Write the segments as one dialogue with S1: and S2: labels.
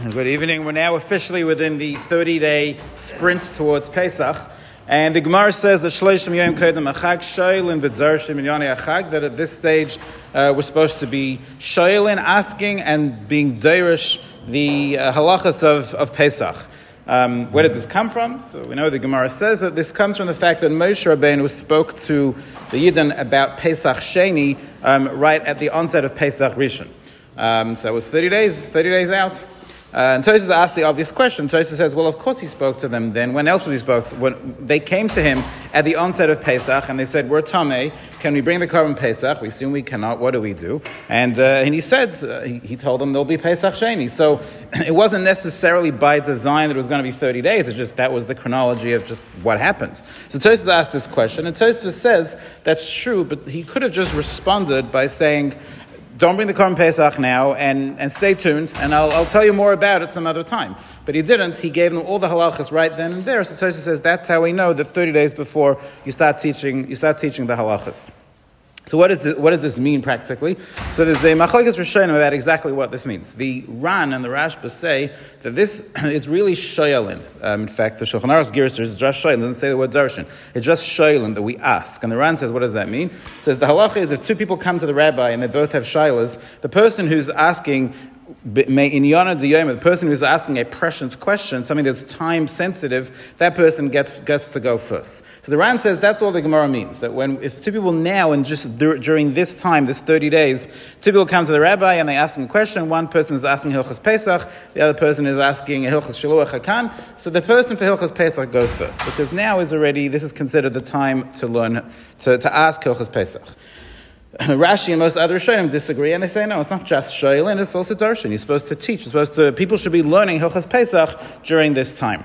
S1: Good evening. We're now officially within the 30 day sprint towards Pesach. And the Gemara says that Shleishim Yom Kedem Achag Shailin V'Dzarshim Yoni Achag that at this stage uh, we're supposed to be Shailin asking and being Deirish the uh, halachas of, of Pesach. Um, where does this come from? So we know the Gemara says that this comes from the fact that Moshe Rabbeinu spoke to the Yidden about Pesach Sheni um, right at the onset of Pesach Rishon. Um, so it was 30 days, 30 days out. Uh, and Tosis asked the obvious question. Tosis says, well, of course he spoke to them then. When else would he spoke to When they came to him at the onset of Pesach and they said, we're Tameh, can we bring the Korban Pesach? We assume we cannot. What do we do? And, uh, and he said, uh, he, he, told them there'll be Pesach Sheni. So it wasn't necessarily by design that it was going to be 30 days. It's just that was the chronology of just what happened. So Tosis asked this question and Tosis says, that's true, but he could have just responded by saying, don't bring the Korban Pesach now and, and stay tuned, and I'll, I'll tell you more about it some other time. But he didn't. He gave them all the halachas right then and there. So Tosa says that's how we know that 30 days before you start teaching, you start teaching the halachas. So what, is this, what does this mean practically? So there's a machlekes rishonim about exactly what this means. The Ran and the Rashba say that this it's really shoylin. Um, in fact, the Shulchan Aruch Girser is just shoylin. doesn't say the word darshan. It's just shoylin that we ask. And the Ran says, what does that mean? It says the halacha is if two people come to the rabbi and they both have shilas, the person who's asking the person who's asking a prescient question, something that's time sensitive, that person gets, gets to go first. So the Ran says that's all the Gemara means. That when if two people now and just during this time, this thirty days, two people come to the rabbi and they ask him a question. One person is asking Hilchas Pesach, the other person is asking Hilchas Shaluach Hakan. So the person for Hilchas Pesach goes first because now is already this is considered the time to learn to, to ask Hilchas Pesach. Rashi and most other Rishonim disagree, and they say no, it's not just Shailin, it's also Darshan. You're supposed to teach. You're supposed to. People should be learning Hilchas Pesach during this time.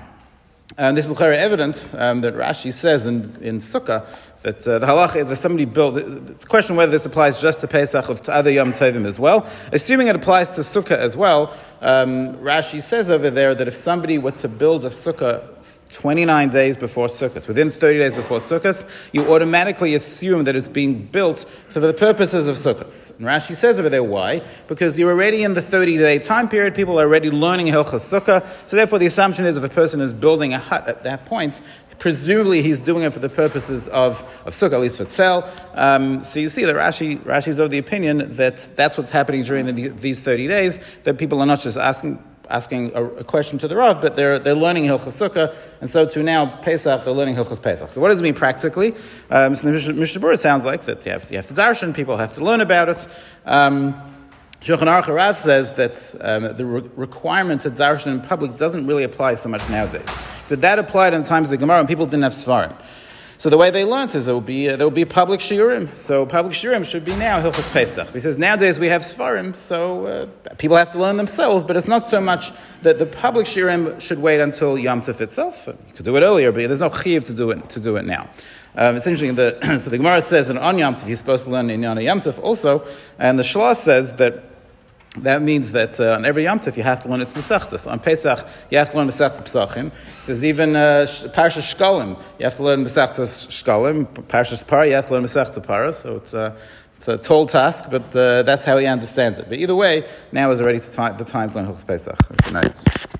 S1: And this is very evident um, that Rashi says in, in Sukkah that uh, the halacha is if somebody built. It's a question whether this applies just to Pesach or to other Yom Tovim as well. Assuming it applies to Sukkah as well, um, Rashi says over there that if somebody were to build a Sukkah 29 days before Sukkot, within 30 days before Sukkot, you automatically assume that it's being built for the purposes of Sukkot. And Rashi says over there why? Because you're already in the 30 day time period, people are already learning Hilchas Sukkah, so therefore the assumption is if a person is building a hut at that point, presumably he's doing it for the purposes of, of sukkah, at least for tzel. Um, so you see that Rashi, Rashi's of the opinion that that's what's happening during the, these 30 days, that people are not just asking asking a, a, question to the Rav, but they're, they're learning Hilchas Sukkah, and so to now Pesach, they're learning Hilchas Pesach. So what does it mean practically? Um, so the Mishnah sounds like that you have, you have to darshan, people have to learn about it. Um, Shulchan Aruch says that um, the re- requirement to darshan in public doesn't really apply so much nowadays. So that applied in the times of the Gemara when people didn't have Svarim. So the way they learned is there will be uh, there will be public shiurim. So public shiurim should be now Hilchas Pesach. He says nowadays we have svarim, so uh, people have to learn themselves. But it's not so much that the public shiurim should wait until Yom Tov itself. You could do it earlier, but there's no chiyuv to do it to do it now. Um, it's interesting that so the Gemara says that on Yom Tov you're supposed to learn in Yom Tov also, and the Shlah says that that means that uh, on every Yom Tov you have to learn its Masechtas. On Pesach you have to learn Masechtas Pesachim. It says even uh, Parshas Shkolim you have to learn Masechtas Shkolim. Parshas Par you have to learn Masechtas Para. So it's a, uh, it's a tall task, but uh, that's how he understands it. But either way, now is already the time, the time to learn Pesach. Good night.